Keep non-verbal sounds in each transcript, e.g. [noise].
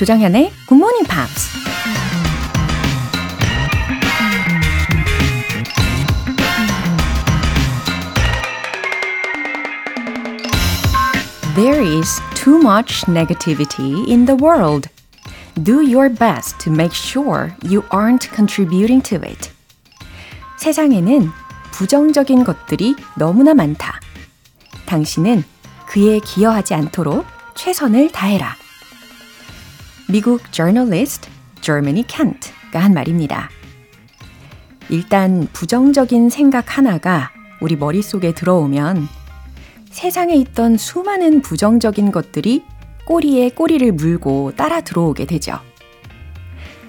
조장현의 Morning Pops. There is too much negativity in the world. Do your best to make sure you aren't contributing to it. 세상에는 부정적인 것들이 너무나 많다. 당신은 그에 기여하지 않도록 최선을 다해라. 미국 저널리스트 Germany Kent가 한 말입니다. 일단 부정적인 생각 하나가 우리 머릿속에 들어오면 세상에 있던 수많은 부정적인 것들이 꼬리에 꼬리를 물고 따라 들어오게 되죠.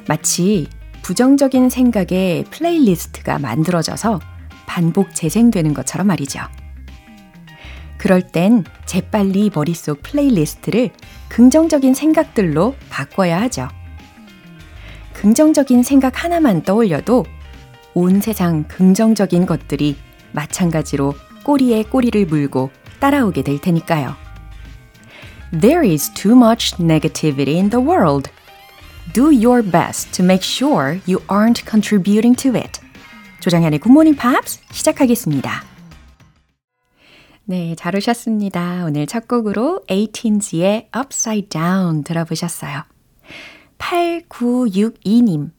마치 부정적인 생각의 playlist가 만들어져서 반복 재생되는 것처럼 말이죠. 그럴 땐 재빨리 머릿속 playlist를 긍정적인 생각들로 바꿔야 하죠. 긍정적인 생각 하나만 떠올려도 온 세상 긍정적인 것들이 마찬가지로 꼬리에 꼬리를 물고 따라오게 될 테니까요. There is too much negativity in the world. Do your best to make sure you aren't contributing to it. 조정현의 굿모닝 팝스 시작하겠습니다. 네, 잘 오셨습니다. 오늘 첫 곡으로 18G의 Upside Down 들어보셨어요. 8962님.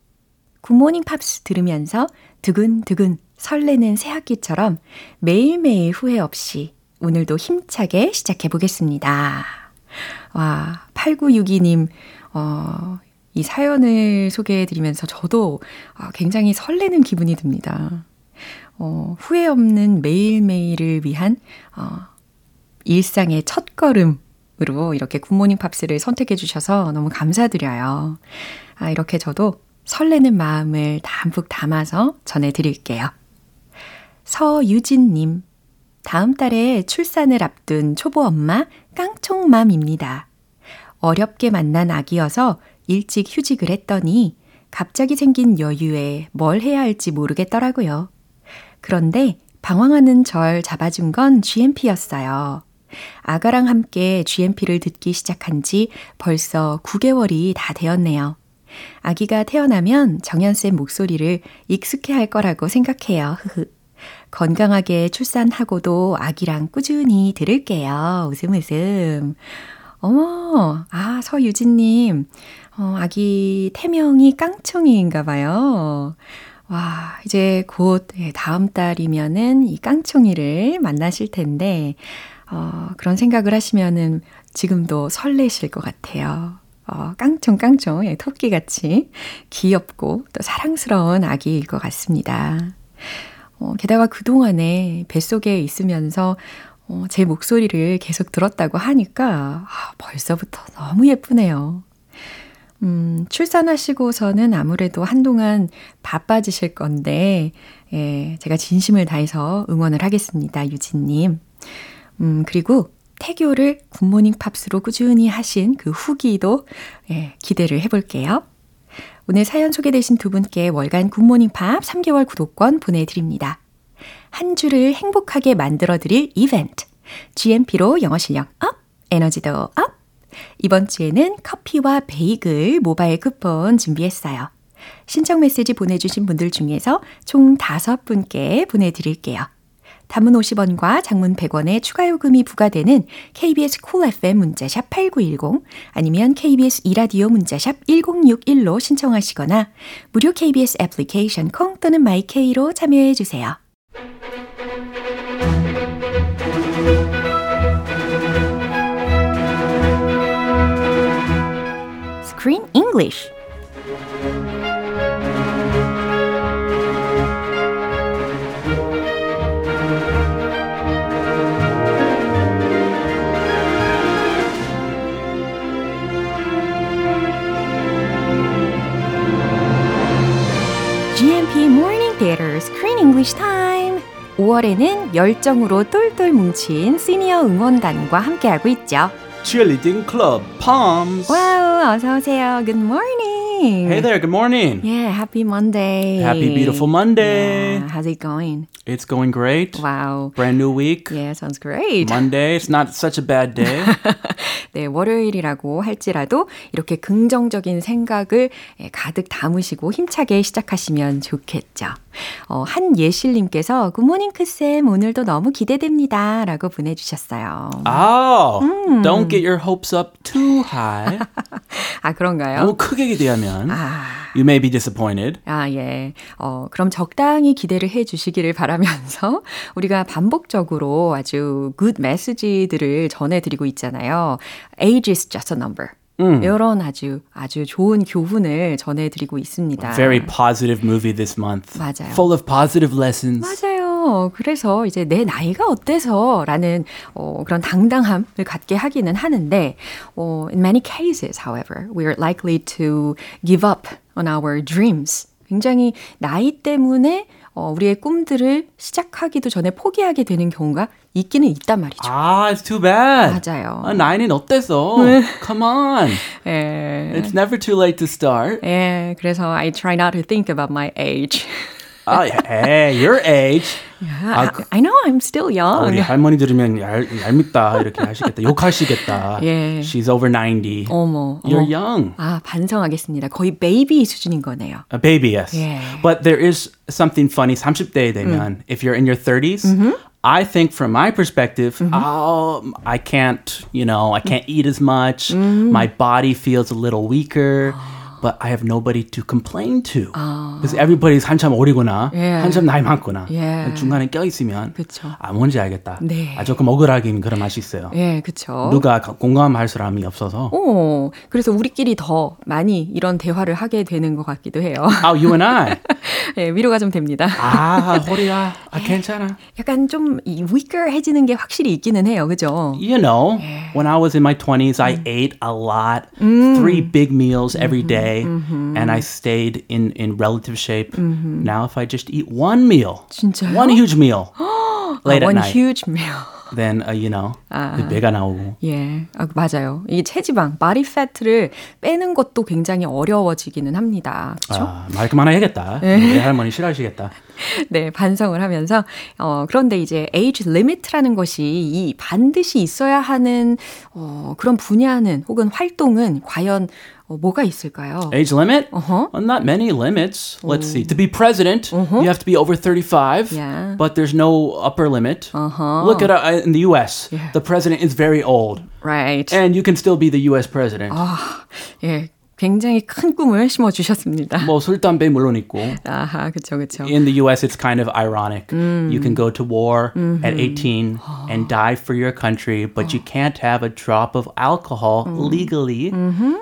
굿모닝 팝스 들으면서 두근두근 설레는 새학기처럼 매일매일 후회 없이 오늘도 힘차게 시작해 보겠습니다. 와, 8962님, 어, 이 사연을 소개해 드리면서 저도 굉장히 설레는 기분이 듭니다. 어, 후회 없는 매일매일을 위한 어, 일상의 첫 걸음으로 이렇게 굿모닝 팝스를 선택해 주셔서 너무 감사드려요. 아, 이렇게 저도 설레는 마음을 담뿍 담아서 전해드릴게요. 서유진님, 다음 달에 출산을 앞둔 초보 엄마 깡총맘입니다. 어렵게 만난 아기여서 일찍 휴직을 했더니 갑자기 생긴 여유에 뭘 해야 할지 모르겠더라고요. 그런데 방황하는 절 잡아준 건 GMP였어요. 아가랑 함께 GMP를 듣기 시작한 지 벌써 9개월이 다 되었네요. 아기가 태어나면 정연쌤 목소리를 익숙해 할 거라고 생각해요. 건강하게 출산하고도 아기랑 꾸준히 들을게요. 웃음 웃음. 어머, 아, 서유진님. 어, 아기 태명이 깡총이인가 봐요. 와, 이제 곧 예, 다음 달이면은 이 깡총이를 만나실 텐데, 어, 그런 생각을 하시면은 지금도 설레실 것 같아요. 어, 깡총, 깡총, 예, 토끼 같이 귀엽고 또 사랑스러운 아기일 것 같습니다. 어, 게다가 그동안에 뱃속에 있으면서 어, 제 목소리를 계속 들었다고 하니까 아, 벌써부터 너무 예쁘네요. 음, 출산하시고서는 아무래도 한동안 바빠지실 건데, 예, 제가 진심을 다해서 응원을 하겠습니다. 유진님. 음, 그리고 태교를 굿모닝 팝스로 꾸준히 하신 그 후기도 예, 기대를 해볼게요. 오늘 사연 소개되신 두 분께 월간 굿모닝 팝 3개월 구독권 보내드립니다. 한 주를 행복하게 만들어드릴 이벤트. GMP로 영어 실력 up, 에너지도 up! 이번 주에는 커피와 베이글 모바일 쿠폰 준비했어요. 신청 메시지 보내주신 분들 중에서 총 5분께 보내드릴게요. 단문 50원과 장문 100원의 추가 요금이 부과되는 KBS 콜 cool FM 문자샵 8910 아니면 KBS 이라디오 문자샵 1061로 신청하시거나 무료 KBS 애플리케이션 콩 또는 마이케이로 참여해 주세요. Screen English GMP Morning Theater Screen English Time. 5월에는 열정으로 똘똘 뭉친 시니어 응원단과 함께하고 있죠. Cheerleading Club Palms. 와우, 어서 오세요. Good morning. morning. Hey there, good morning. Yeah, happy Monday. Happy beautiful Monday. Yeah, how's it going? It's going great. Wow. Brand new week. Yeah, sounds great. Monday. It's not such a bad day. 네, 월요일이라고 할지라도 이렇게 긍정적인 생각을 가득 담으시고 힘차게 시작하시면 좋겠죠. 어, 한예실님께서 굿모닝 크쌤 오늘도 너무 기대됩니다 라고 보내주셨어요. Oh, don't get your hopes up too high. [laughs] 아 그런가요? 너무 크게 기대하면 아, you may be disappointed. 아, 예. 어, 그럼 적당히 기대를 해 주시기를 바라면서 [laughs] 우리가 반복적으로 아주 good message들을 전해드리고 있잖아요. Age is just a number. 이런 아주 아주 좋은 교훈을 전해드리고 있습니다. Very positive movie this month. 맞아요. Full of positive lessons. 맞아요. 그래서 이제 내 나이가 어때서 라는 어, 그런 당당함을 갖게 하기는 하는데 어, in many cases, however, we are likely to give up on our dreams. 굉장히 나이 때문에 어, 우리의 꿈들을 시작하기도 전에 포기하게 되는 경우가 있기는 있단 말이죠. Ah, it's too bad. 맞아요. 아, 나이는 어때서? Come on. 예. It's never too late to start. 예, 그래서 I try not to think about my age. 아, hey, your age. I, I know I'm still young. 우리 할머니 들으면 얄, 얄밉다 이렇게 하시겠다. [laughs] 욕하시겠다. 예. She's over 90. 어머, You're 어머. young. 아, 반성하겠습니다. 거의 베이비 수준인 거네요. A baby, yes. Yeah. But there is something funny. 30대 되면, if you're in your 30s, I think from my perspective, oh, I can't, you know, I can't eat as much. My body feels a little weaker. But I have nobody to complain to. Because everybody's 한참 어리거나, Yeah. 한참 나이 많거나, Yeah. 중간에 껴 있으면, 그쵸. 아, 뭔지 알겠다. 네. 아, 조금 억울하긴 그런 맛이 있어요. 예, 그쵸. 누가 가- 공감할 사람이 없어서. 어, 그래서 우리끼리 더 많이 이런 대화를 하게 되는 것 같기도 해요. Oh, you and I. [laughs] 예, 위로가 좀 됩니다. 아, 허리야. 아, 괜찮아. 약간 좀이 weaker해지는 게 확실히 있기는 해요. 그죠? You know, when I was in my 20s, I ate a lot, three big meals every day, and I stayed in, in relative shape. Now, if I just eat one meal, 진짜요? one huge meal late 아, at one night, huge meal. then, uh, you know, 배가 나오고. 예, 아, 맞아요. 이 체지방, body fat를 빼는 것도 굉장히 어려워지기는 합니다. 그렇죠? 아, 말 그만해야겠다. 내 할머니 싫어하시겠다. 네, 반성을 하면서 어 그런데 이제 age limit라는 것이 이 반드시 있어야 하는 어 그런 분야는 혹은 활동은 과연 어, 뭐가 있을까요? Age limit? Uh-huh. Well, not many limits. Let's see. To be president, you have to be over 35, Yeah. but there's no upper limit. Uh-huh. Look at uh, in the U.S. The president is very old, Right. and you can still be the U.S. president. 예, 굉장히 큰 꿈을 심어 주셨습니다. 뭐 술, 담배 물론 있고. 아하, 그렇죠, 그렇죠. In the U.S., it's kind of ironic. You can go to war at 18 and die for your country, but you can't have a drop of alcohol legally.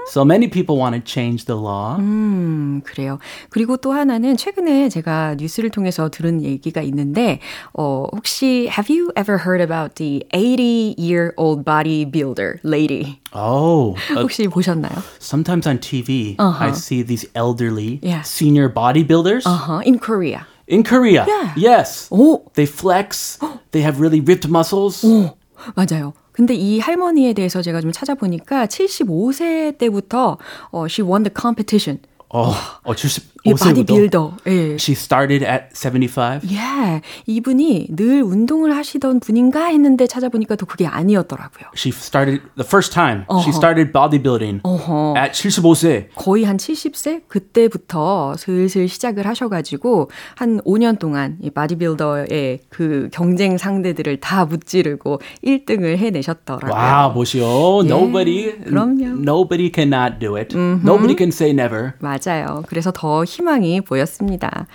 So many people want to change the law. 음, 그래요. 그리고 또 하나는 최근에 제가 뉴스를 통해서 들은 얘기가 있는데, 어, 혹시 have you ever heard about the 80-year-old bodybuilder lady? Oh, uh, 혹시 보셨나요? sometimes on TV, TV, uh-huh. I see these elderly yeah. senior bodybuilders. Uh-huh. In Korea. In Korea. Yeah. Yes. Oh, They flex. [gasps] They have really ripped muscles. Oh, 맞아요. 근데 이 할머니에 대해서 제가 좀 찾아보니까 75세 때부터 어, she won the competition. 어, 어 70, 예, 바디빌더. 예. She started at 75. 예. Yeah. 이분이 늘 운동을 하시던 분인가 했는데 찾아보니까 또 그게 아니었더라고요. She started the first time. 어허. She started bodybuilding 어허. at 75세. 거의 한 70세 그때부터 슬슬 시작을 하셔 가지고 한 5년 동안 이 바디빌더의 그 경쟁 상대들을 다 무찌르고 1등을 해 내셨더라고요. 와, wow, 보시오. 예. Nobody 그럼요. nobody cannot do it. 음흠. Nobody can say never. 맞아요. 그래서 더 희망이 보였습니다.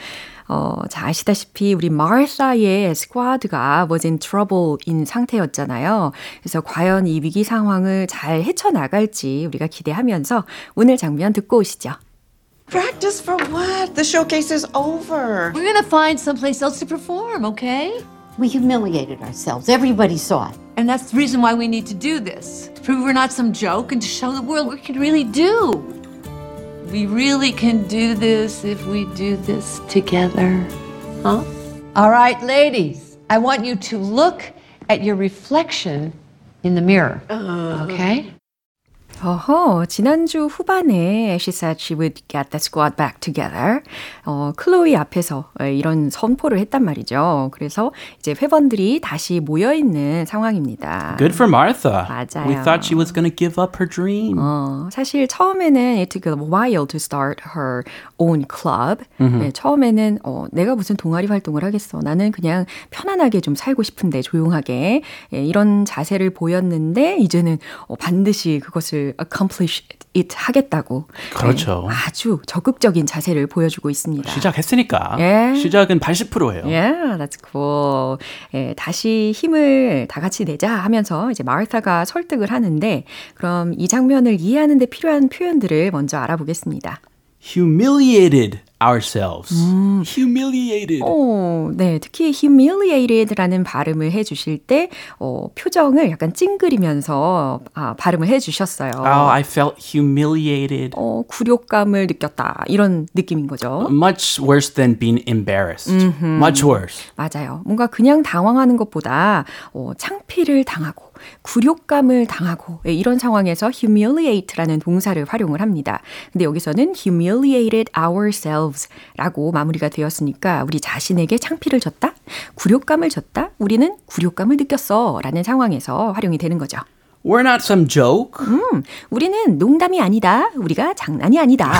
어, 자, 아시다시피 우리 마르사의 스쿼드가 was in trouble인 상태였잖아요. 그래서 과연 이 위기 상황을 잘 헤쳐나갈지 우리가 기대하면서 오늘 장면 듣고 오시죠. Practice for what? The showcase is over. We're gonna find someplace else to perform, okay? We humiliated ourselves. Everybody saw it. And that's the reason why we need to do this. To prove we're not some joke and to show the world what we can really do. We really can do this if we do this together. Huh? All right, ladies, I want you to look at your reflection in the mirror. Uh-huh. Okay? 어허, 지난주 후반에 she said she would get the squad back together. 어, 클로이 앞에서 이런 선포를 했단 말이죠. 그래서 이제 회원들이 다시 모여 있는 상황입니다. Good for Martha. 맞아요. We thought she was going to give up her dream. 어, 사실 처음에는 it took a while to start her own club. 네, 처음에는 어, 내가 무슨 동아리 활동을 하겠어. 나는 그냥 편안하게 좀 살고 싶은데 조용하게 예, 이런 자세를 보였는데 이제는 어, 반드시 그것을 accomplish it 하겠다고 그렇죠. 네, 아주 적극적인 자세를 보여주고 있습니다. 시작했으니까. 예. 시작은 80%예요. Yeah, that's cool. 예, 다시 힘을 다 같이 내자 하면서 이제 마르타가 설득을 하는데 그럼 이 장면을 이해하는 데 필요한 표현들을 먼저 알아보겠습니다. Humiliated ourselves. Humiliated. 어, 네, 특히 humiliated라는 발음을 해 주실 때 어, 표정을 약간 찡그리면서 아, 발음을 해 주셨어요. Oh, I felt humiliated. 어, 굴욕감을 느꼈다 이런 느낌인 거죠. Much worse than being embarrassed. Much worse. 맞아요. 뭔가 그냥 당황하는 것보다 어, 창피를 당하고 굴욕감을 당하고 예, 이런 상황에서 humiliate라는 동사를 활용을 합니다. 근데 여기서는 humiliated ourselves 라고 마무리가 되었으니까 우리 자신에게 창피를 줬다, 굴욕감을 줬다, 우리는 굴욕감을 느꼈어라는 상황에서 활용이 되는 거죠. We're not some joke. 음, 우리는 농담이 아니다. 우리가 장난이 아니다.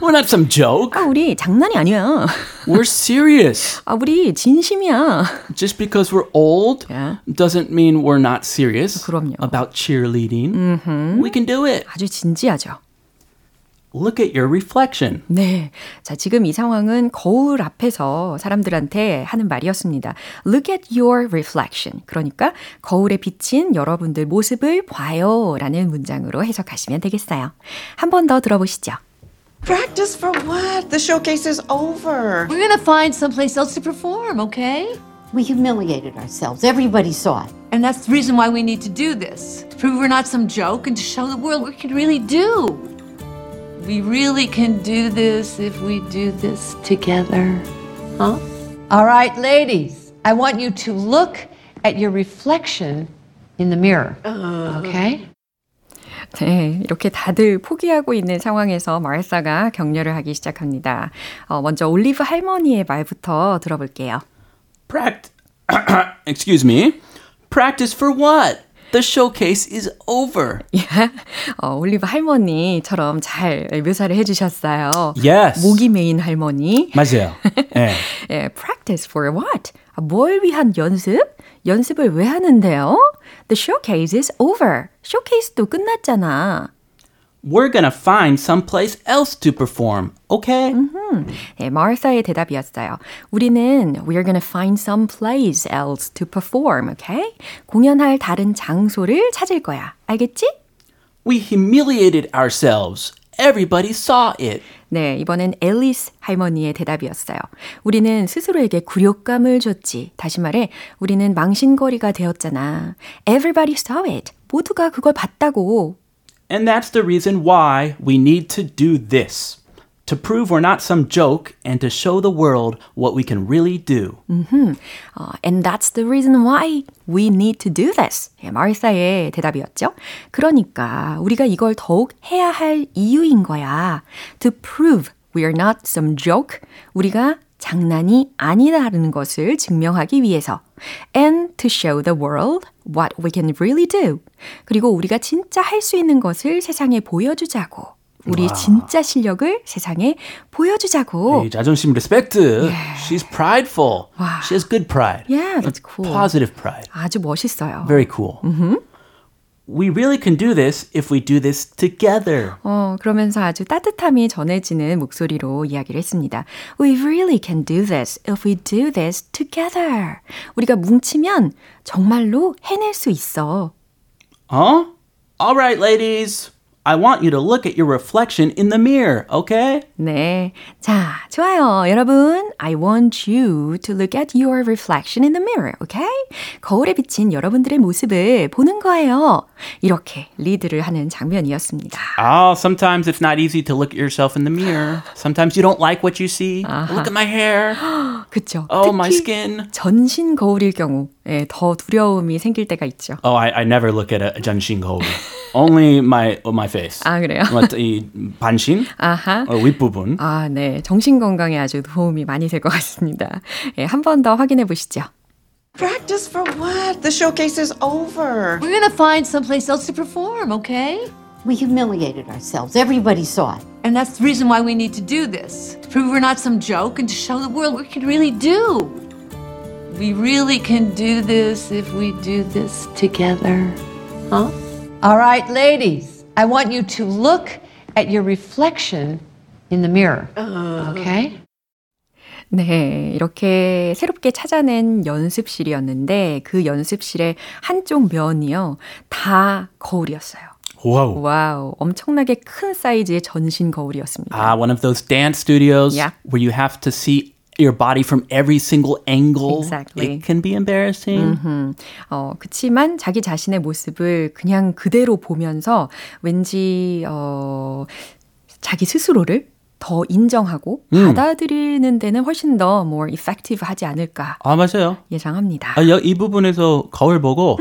We're not some joke. 아, 우리 장난이 아니야. We're serious. 아, 우리 진심이야. Just because we're old Yeah. doesn't mean we're not serious 그럼요. about cheerleading. We can do it. 아주 진지하죠. Look at your reflection. 네. 자, 지금 이 상황은 거울 앞에서 사람들한테 하는 말이었습니다. Look at your reflection. 그러니까 거울에 비친 여러분들 모습을 봐요. 라는 문장으로 해석하시면 되겠어요. 한 번 더 들어보시죠. Practice for what? The showcase is over. We're gonna find someplace else to perform, okay? We humiliated ourselves. Everybody saw it. And that's the reason why we need to do this. To prove we're not some joke and to show the world what we can really do. We really can do this if we do this together. Huh? All right, ladies, I want you to look at your reflection in the mirror. Okay? 네, 이렇게 다들 포기하고 있는 상황에서 마르사가 격려를 하기 시작합니다. 어, 먼저 올리브 할머니의 말부터 들어볼게요. Pract- [coughs] Excuse me. Practice for what? The showcase is over. 어, 올리브 할머니처럼 잘 묘사를 해주셨어요. Yes. 목이 메인 할머니. 맞아요. 네. [laughs] 예, practice for what? 아, 뭘 위한 연습? 연습을 왜 하는데요? The showcase is over. 쇼케이스도 끝났잖아. We're gonna find someplace else to perform. Okay? 네, 마르사의 대답이었어요. 우리는 we're gonna find some place else to perform, okay? 공연할 다른 장소를 찾을 거야. 알겠지? We humiliated ourselves. Everybody saw it. 네, 이번엔 앨리스 할머니의 대답이었어요. 우리는 스스로에게 굴욕감을 줬지. 다시 말해, 우리는 망신거리가 되었잖아. Everybody saw it. 모두가 그걸 봤다고. And that's the reason why we need to do this. To prove we're not some joke and to show the world what we can really do. 어, and that's the reason why we need to do this. 예, 마르사의 대답이었죠. 그러니까 우리가 이걸 더욱 해야 할 이유인 거야. To prove we are not some joke. 우리가 장난이 아니라는 것을 증명하기 위해서. And to show the world what we can really do. 그리고 우리가 진짜 할 수 있는 것을 세상에 보여주자고. 우리 진짜 실력을 세상에 보여주자고. Hey, 자존심 respect. She's prideful. She has good pride. Yeah, that's cool. Positive pride. 아주 멋있어요. Very cool. We really can do this if we do this together. 어, 그러면서 아주 따뜻함이 전해지는 목소리로 이야기를 했습니다. We really can do this if we do this together. 우리가 뭉치면 정말로 해낼 수 있어. Huh? All right, ladies. I want you to look at your reflection in the mirror, okay? 네. 자, 좋아요. 여러분, I want you to look at your reflection in the mirror, okay? 거울에 비친 여러분들의 모습을 보는 거예요. 이렇게 리드를 하는 장면이었습니다. Oh, sometimes it's not easy to look at yourself in the mirror. Sometimes you don't like what you see. Look at my hair. [gasps] 그쵸? Oh, my 특히 skin. 전신 거울일 경우 예, 더 두려움이 생길 때가 있죠. Oh, I, I never look at a 전신 거울. [laughs] Only my my face. 아, 그래요? 이 반신 아하. 어, 윗부분. 아, 네. 정신 건강에 아주 도움이 많이 될 것 같습니다. 예, 한 번 더 확인해 보시죠. Practice for what? The showcase is over. We're gonna find someplace else to perform, okay? We humiliated ourselves. Everybody saw it. And that's the reason why we need to do this. To prove we're not some joke and to show the world what we can really do. We really can do this if we do this together. Huh? All right, ladies, I want you to look at your reflection in the mirror. Okay? 네, 이렇게 새롭게 찾아낸 연습실이었는데 그 연습실의 한쪽 면이요. 다 거울이었어요. Wow. Wow, 엄청나게 큰 사이즈의 전신 거울이었습니다. Ah, one of those dance studios Yeah. where you have to see your body from every single angle. Exactly. It can be embarrassing. 어, 그치만 자기 자신의 모습을 그냥 그대로 보면서 왠지, 어, 자기 스스로를 더 인정하고 받아들이는 데는 훨씬 더 more effective 하지 않을까 아 맞아요. 예상합니다. 아, 여- 이 부분에서 거울 보고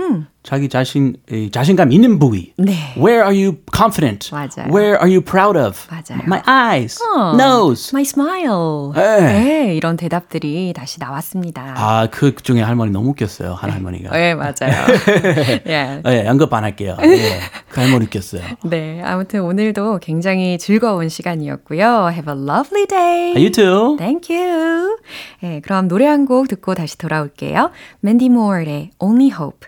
자기 자신 이 자신감 있는 부위. 네. Where are you confident? 맞아요. Where are you proud of? 맞아요. My eyes, 어, nose. My smile. 네. 네, 이런 대답들이 다시 나왔습니다. 아, 그 중에 할머니 너무 웃겼어요. 한 할머니가. 네, 맞아요. [laughs] 예. 예, 연극 안 할게요. 예, 그 할머니 웃겼어요. 네, 아무튼 오늘도 굉장히 즐거운 시간이었고요. Have a lovely day. You too. Thank you. 네, 그럼 노래 한 곡 듣고 다시 돌아올게요. 맨디 모어의 Only Hope.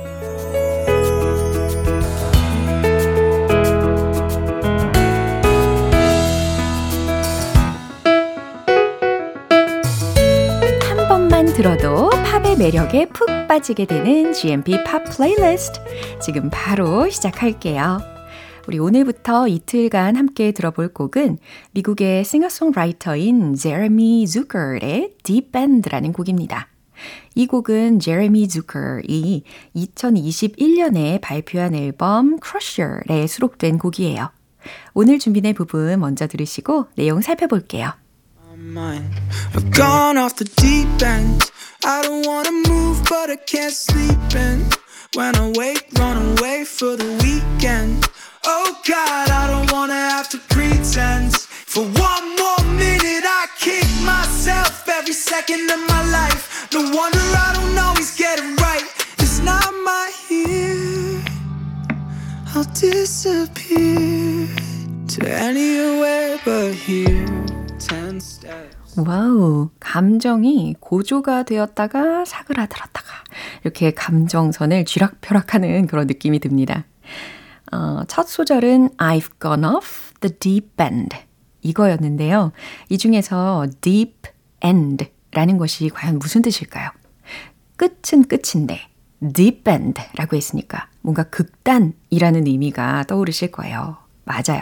들어도 팝의 매력에 푹 빠지게 되는 GMP 팝 플레이리스트. 지금 바로 시작할게요. 우리 오늘부터 이틀간 함께 들어볼 곡은 미국의 싱어송라이터인 제레미 zucker의 Deep End라는 곡입니다. 이 곡은 제레미 zucker이 2021년에 발표한 앨범 Crusher에 수록된 곡이에요. 오늘 준비된 부분 먼저 들으시고 내용 살펴볼게요. Mine. I've gone off the deep end. I don't wanna move, but I can't sleep in. When I wake, run away for the weekend. Oh God, I don't wanna have to pretend. For one more minute, I kick myself every second of my life. No wonder I don't always get it right. It's not my here. I'll disappear to anywhere but here. 와우, 감정이 고조가 되었다가 사그라들었다가 이렇게 감정선을 쥐락펴락하는 그런 느낌이 듭니다. 어, 첫 소절은 I've gone off the deep end 이거였는데요. 이 중에서 deep end라는 것이 과연 무슨 뜻일까요? 끝은 끝인데 deep end라고 했으니까 뭔가 극단이라는 의미가 떠오르실 거예요. 맞아요.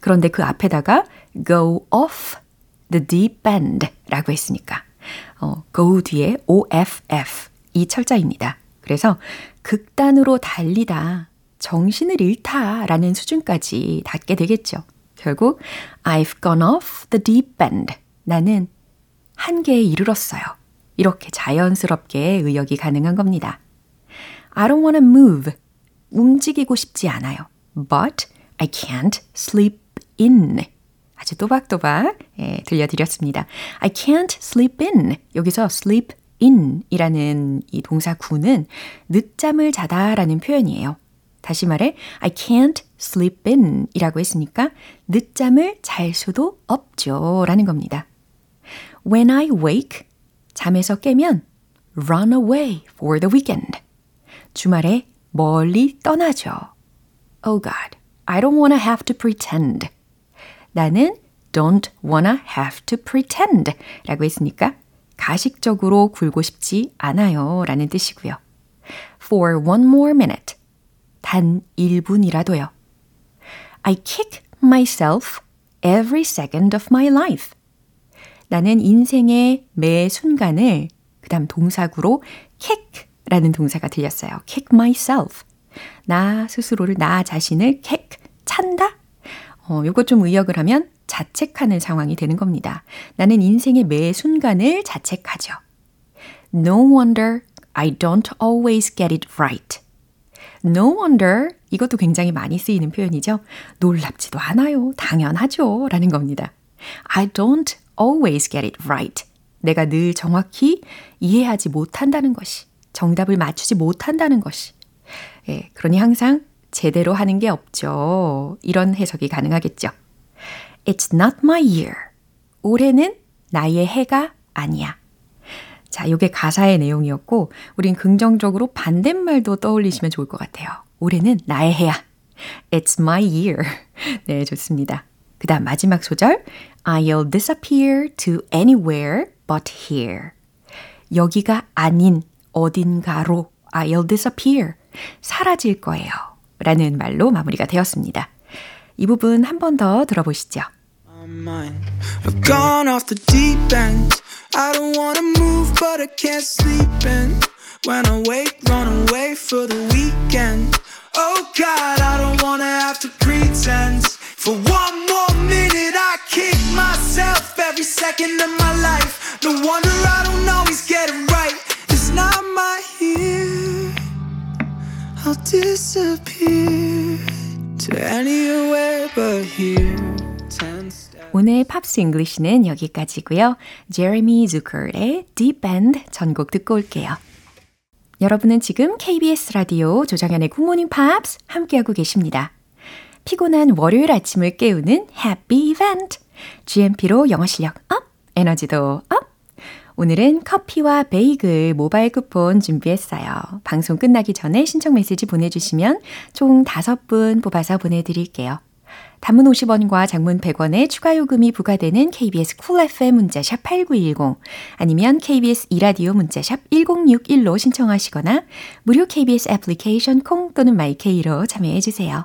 그런데 그 앞에다가 go off the deep end 라고 했으니까 어, go 뒤에 OFF 이 철자입니다. 그래서 극단으로 달리다, 정신을 잃다 라는 수준까지 닿게 되겠죠. 결국 I've gone off the deep end. 나는 한계에 이르렀어요. 이렇게 자연스럽게 의역이 가능한 겁니다. I don't want to move. 움직이고 싶지 않아요. But I can't sleep in. 아주 또박또박 예, 들려드렸습니다. I can't sleep in. 여기서 sleep in 이라는 이 동사 구는 늦잠을 자다 라는 표현이에요. 다시 말해, I can't sleep in 이라고 했으니까 늦잠을 잘 수도 없죠 라는 겁니다. When I wake, 잠에서 깨면 run away for the weekend. 주말에 멀리 떠나죠. Oh God, I don't wanna have to pretend. 나는 don't wanna have to pretend 라고 했으니까 가식적으로 굴고 싶지 않아요 라는 뜻이고요. For one more minute. 단 1분이라도요. I kick myself every second of my life. 나는 인생의 매 순간을 그 다음 동사구로 kick 라는 동사가 들렸어요. kick myself. 나 스스로를, 나 자신을 kick, 찬다? 어, 요것 좀 의역을 하면 자책하는 상황이 되는 겁니다. 나는 인생의 매 순간을 자책하죠. No wonder I don't always get it right. No wonder 이것도 굉장히 많이 쓰이는 표현이죠. 놀랍지도 않아요. 당연하죠. 라는 겁니다. I don't always get it right. 내가 늘 정확히 이해하지 못한다는 것이, 정답을 맞추지 못한다는 것이. 예, 그러니 항상 제대로 하는 게 없죠. 이런 해석이 가능하겠죠. It's not my year. 올해는 나의 해가 아니야. 자, 요게 가사의 내용이었고, 우린 긍정적으로 반대말도 떠올리시면 좋을 것 같아요. 올해는 나의 해야. It's my year. [laughs] 네, 좋습니다. 그 다음 마지막 소절. I'll disappear to anywhere but here. 여기가 아닌 어딘가로 I'll disappear. 사라질 거예요. 라는 말로 마무리가 되었습니다. 이 부분 한 번 더 들어보시죠. I've gone off the deep end. I don't wanna move, but I can't sleep in. When I wake, run away for the weekend. Oh God, I don't wanna have to pretend. For one more minute, I kick myself every second of my life. No wonder I don't always get it right. I'll disappear to anywhere but here. 오늘 팝스 잉글리시는 여기까지고요. 제레미 zuker의 Deep End 전곡 듣고 올게요. 여러분은 지금 KBS 라디오 조정현의 굿모닝 팝스 함께하고 계십니다. 피곤한 월요일 아침을 깨우는 happy 이벤트. GMP로 영어 실력 up, 에너지도 up. 오늘은 커피와 베이글 모바일 쿠폰 준비했어요. 방송 끝나기 전에 신청 메시지 보내주시면 총 5분 뽑아서 보내드릴게요. 단문 50원과 장문 100원의 추가 요금이 부과되는 KBS 쿨 FM 문자샵 8910 아니면 KBS 이라디오 문자샵 1061로 신청하시거나 무료 KBS 애플리케이션 콩 또는 마이케이로 참여해 주세요.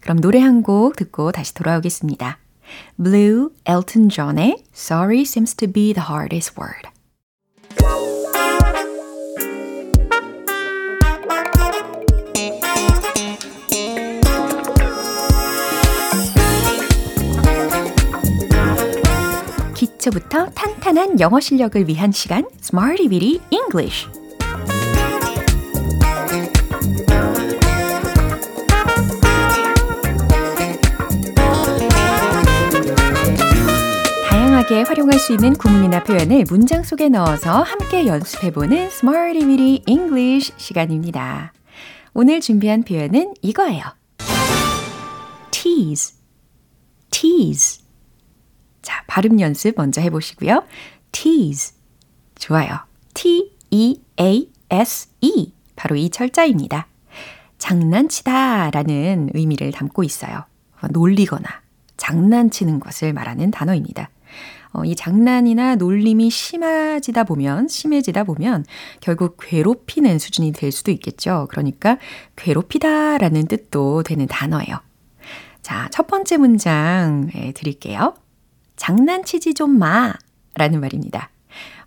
그럼 노래 한 곡 듣고 다시 돌아오겠습니다. Blue, Elton John의 Sorry seems to be the hardest word. 기초부터 탄탄한 영어 실력을 위한 시간 Smarty Bitty English 다양하게 활용할 수 있는 구문이나 표현을 문장 속에 넣어서 함께 연습해보는 Smarty Bitty English 시간입니다. 오늘 준비한 표현은 이거예요. tease, tease. 자, 발음 연습 먼저 해보시고요. tease. 좋아요. T-E-A-S-E. 바로 이 철자입니다. 장난치다 라는 의미를 담고 있어요. 놀리거나 장난치는 것을 말하는 단어입니다. 어, 이 장난이나 놀림이 심해지다 보면, 심해지다 보면 결국 괴롭히는 수준이 될 수도 있겠죠. 그러니까 괴롭히다 라는 뜻도 되는 단어예요. 자, 첫 번째 문장 예, 드릴게요. 장난치지 좀 마. 라는 말입니다.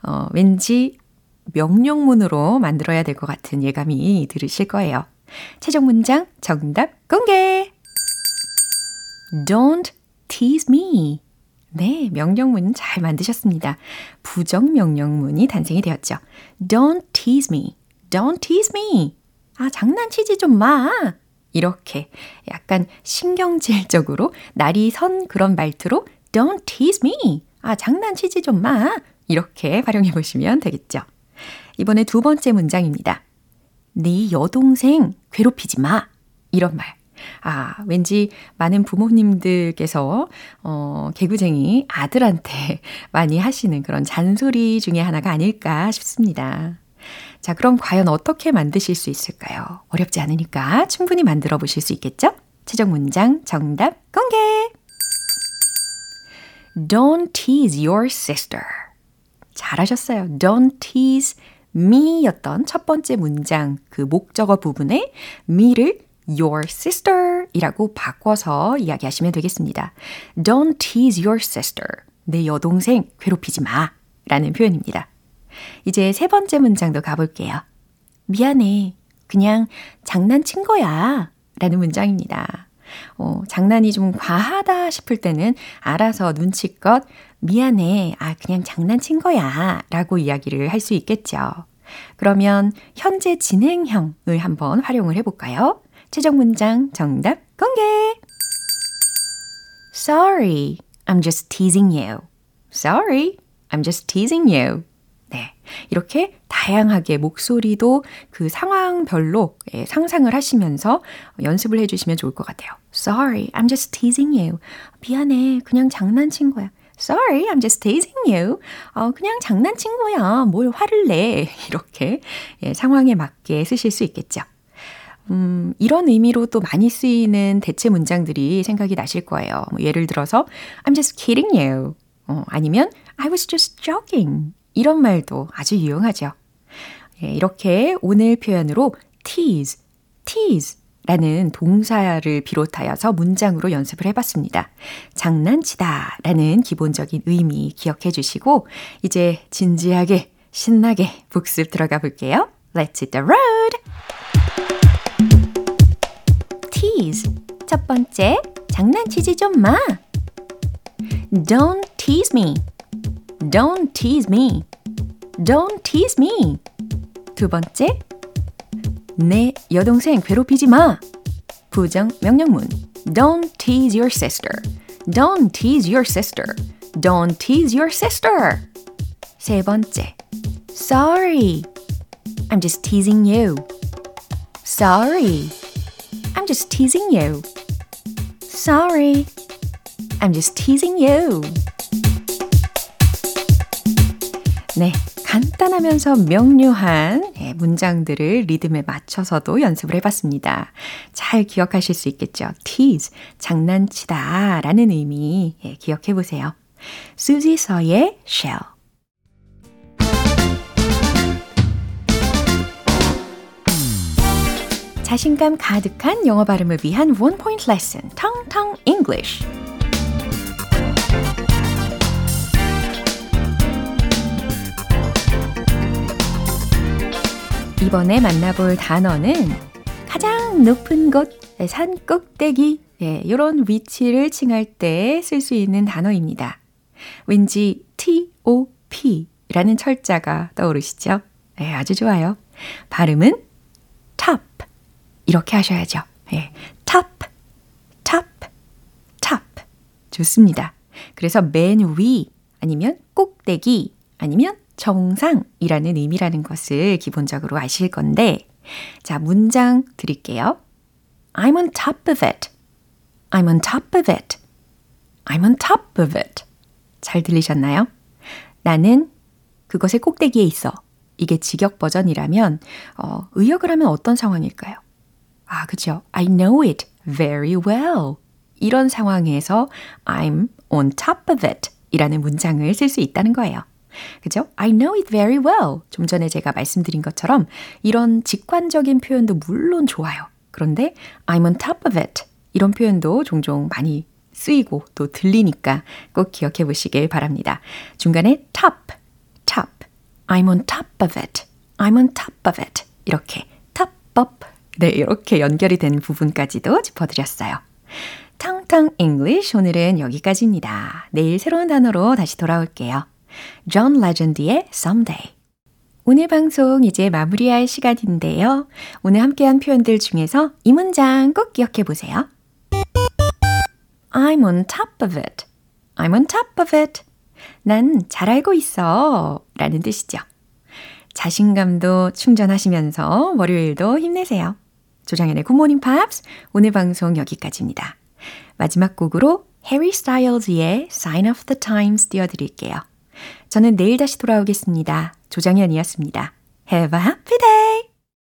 어, 왠지 명령문으로 만들어야 될 것 같은 예감이 들으실 거예요. 최종 문장 정답 공개! Don't tease me. 네, 명령문 잘 만드셨습니다. 부정 명령문이 탄생이 되었죠. Don't tease me. Don't tease me. 아, 장난치지 좀 마. 이렇게 약간 신경질적으로 날이 선 그런 말투로 Don't tease me. 아, 장난치지 좀 마. 이렇게 활용해 보시면 되겠죠. 이번에 두 번째 문장입니다. 네 여동생 괴롭히지 마. 이런 말. 아, 왠지 많은 부모님들께서, 어, 개구쟁이 아들한테 [laughs] 많이 하시는 그런 잔소리 중에 하나가 아닐까 싶습니다. 자, 그럼 과연 어떻게 만드실 수 있을까요? 어렵지 않으니까 충분히 만들어 보실 수 있겠죠? 최종 문장 정답 공개! Don't tease your sister. 잘하셨어요. Don't tease me 였던 첫 번째 문장 그 목적어 부분에 me를 your sister 이라고 바꿔서 이야기하시면 되겠습니다. Don't tease your sister. 내 여동생 괴롭히지 마. 라는 표현입니다. 이제 세 번째 문장도 가볼게요. 미안해. 그냥 장난친 거야. 라는 문장입니다. 어, 장난이 좀 과하다 싶을 때는 알아서 눈치껏 미안해. 아, 그냥 장난친 거야. 라고 이야기를 할 수 있겠죠. 그러면 현재 진행형을 한번 활용을 해볼까요? 최종 문장 정답 공개! Sorry, I'm just teasing you. Sorry, I'm just teasing you. 네. 이렇게 다양하게 목소리도 그 상황별로 상상을 하시면서 연습을 해주시면 좋을 것 같아요. Sorry, I'm just teasing you. 미안해, 그냥 장난친 거야. Sorry, I'm just teasing you. 어, 그냥 장난친 거야. 뭘 화를 내. [laughs] 이렇게 예, 상황에 맞게 쓰실 수 있겠죠. 음, 이런 의미로 또 많이 쓰이는 대체 문장들이 생각이 나실 거예요. 뭐 예를 들어서 I'm just kidding you. 어, 아니면 I was just joking. 이런 말도 아주 유용하죠. 예, 이렇게 오늘 표현으로 tease, tease 라는 동사를 비롯하여서 문장으로 연습을 해봤습니다. 장난치다 라는 기본적인 의미 기억해 주시고, 이제 진지하게, 신나게 복습 들어가 볼게요. Let's hit the road! tease. 첫 번째, 장난치지 좀 마. Don't tease me. Don't tease me. Don't tease me. 두 번째, 내 여동생 괴롭히지 마. 부정 명령문. Don't tease your sister. Don't tease your sister. Don't tease your sister. 세 번째. Sorry. I'm just teasing you. Sorry. I'm just teasing you. Sorry. I'm just teasing you. 네. 간단하면서 명료한 문장들을 리듬에 맞춰서도 연습을 해봤습니다. 잘 기억하실 수 있겠죠? tease, 장난치다 라는 의미 기억해 보세요. 수지 서의 shell. 자신감 가득한 영어 발음을 위한 원 포인트 레슨, 텅텅 English. 이번에 만나볼 단어는 가장 높은 곳, 산 꼭대기, 예, 이런 위치를 칭할 때 쓸 수 있는 단어입니다. 왠지 T-O-P라는 철자가 떠오르시죠? 예, 아주 좋아요. 발음은 top. 이렇게 하셔야죠. 예, top, top, top. 좋습니다. 그래서 맨 위, 아니면 꼭대기, 아니면 정상이라는 의미라는 것을 기본적으로 아실 건데, 자, 문장 드릴게요. I'm on top of it. I'm on top of it. I'm on top of it. 잘 들리셨나요? 나는 그것의 꼭대기에 있어. 이게 직역 버전이라면, 어, 의역을 하면 어떤 상황일까요? 아, 그죠. I know it very well. 이런 상황에서 I'm on top of it 이라는 문장을 쓸 수 있다는 거예요. 그죠? I know it very well. 좀 전에 제가 말씀드린 것처럼 이런 직관적인 표현도 물론 좋아요. 그런데 I'm on top of it. 이런 표현도 종종 많이 쓰이고 또 들리니까 꼭 기억해 보시길 바랍니다. 중간에 top, top. I'm on top of it. I'm on top of it. 이렇게 top up. 네, 이렇게 연결이 된 부분까지도 짚어드렸어요. 탕탕 English 오늘은 여기까지입니다. 내일 새로운 단어로 다시 돌아올게요. John Legend의 Someday. 오늘 방송 이제 마무리할 시간인데요. 오늘 함께한 표현들 중에서 이 문장 꼭 기억해 보세요. I'm on top of it. I'm on top of it. 난 잘 알고 있어. 라는 뜻이죠. 자신감도 충전하시면서 월요일도 힘내세요. 조장현의 굿모닝 팝스 오늘 방송 여기까지입니다. 마지막 곡으로 해리 스타일즈의 Sign of the Times 띄워드릴게요. 저는 내일 다시 돌아오겠습니다. 조장현이었습니다. Have a happy day!